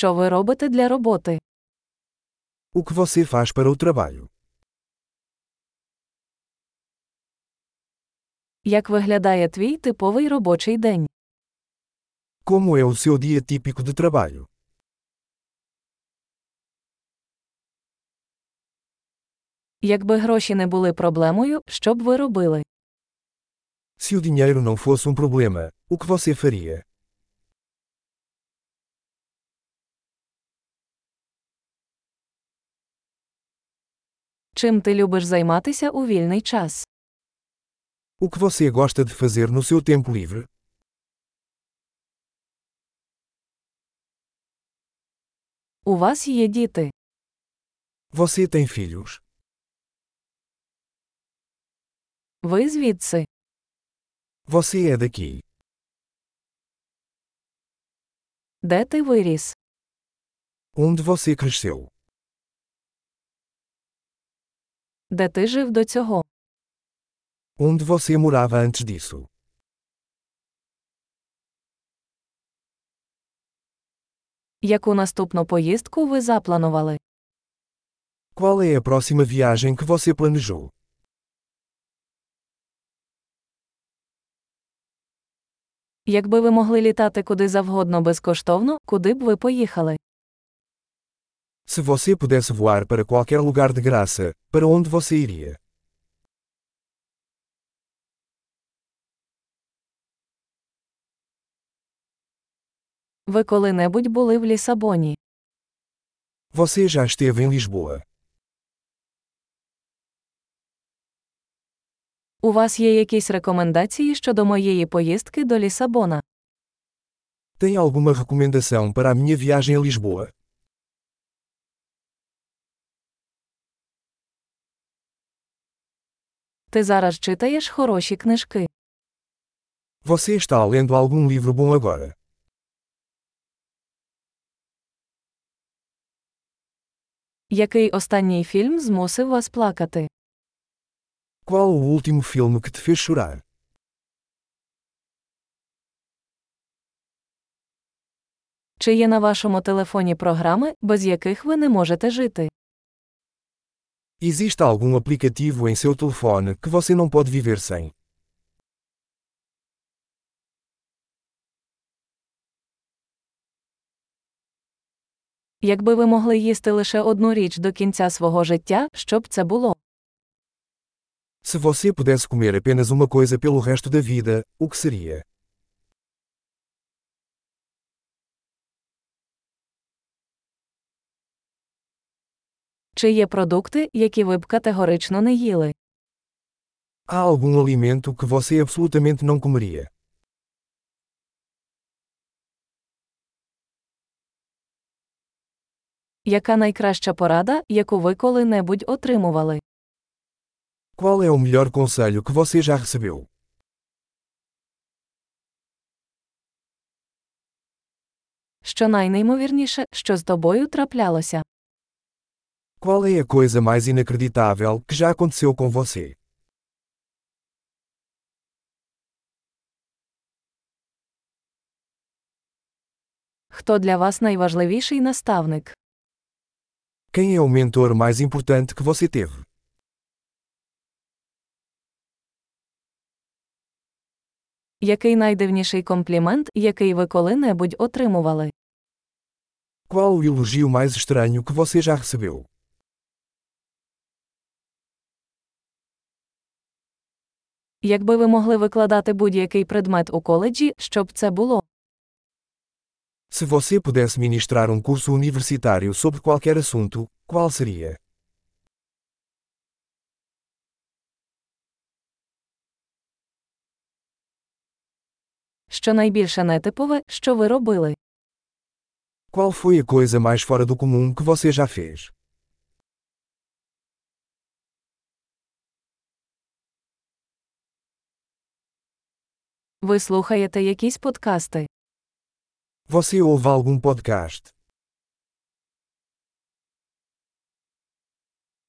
Що ви робите для роботи? O que você faz para o trabalho? Як виглядає твій типовий робочий день? Como é o seu dia típico de trabalho? Якби гроші не були проблемою, що б ви робили? Se o dinheiro não fosse um problema, o que você faria? Чим ти любиш займатися у вільний час? O que você gosta de fazer no seu tempo livre? У вас є діти. Você tem filhos? Ви звідси. Você é daqui? Де ти виріс? Onde você cresceu? Де ти жив до цього? Onde você morava antes disso? Яку наступну поїздку ви запланували? Qual é a próxima viagem que você planejou? Якби ви могли літати куди завгодно безкоштовно, куди б ви поїхали? Se você pudesse voar para qualquer lugar de graça, para onde você iria? Ви коли-небудь були в Лісабоні? Você já esteve em Lisboa? У вас є якісь рекомендації щодо моєї поїздки до Лісабона? Tem alguma recomendação para a minha viagem a Lisboa? Ти зараз читаєш хороші книжки. Você está lendo algum livro bom agora? Який останній фільм змусив вас плакати? Qual o último filme que te fez chorar? Чи є на вашому телефоні програми, без яких ви не можете жити? Existe algum aplicativo em seu telefone que você não pode viver sem? Якби ви могли їсти лише одну річ до кінця свого життя, що б це було? Se você pudesse comer apenas uma coisa pelo resto da vida, o que seria? Чи є продукти, які ви б категорично не їли? Há algum alimento que você absolutamente não comeria? Яка найкраща порада, яку ви коли-небудь отримували? Qual é o melhor conselho que você já recebeu? Що найнеймовірніше, що з тобою траплялося? Qual é a coisa mais inacreditável que já aconteceu com você? Хто для вас найважливіший наставник? Quem é o mentor mais importante que você teve? Який найдивніший комплімент, який ви коли-небудь отримували? Qual o elogio mais estranho que você já recebeu? Якби ви могли викладати будь-який предмет у коледжі, що б це було? Se você pudesse ministrar um curso universitário sobre qualquer assunto, qual seria? Що найбільше нетипове, що ви робили? Qual foi a coisa mais fora do comum que você já fez? Ви слухаєте якісь подкасти? Você ouve algum podcast?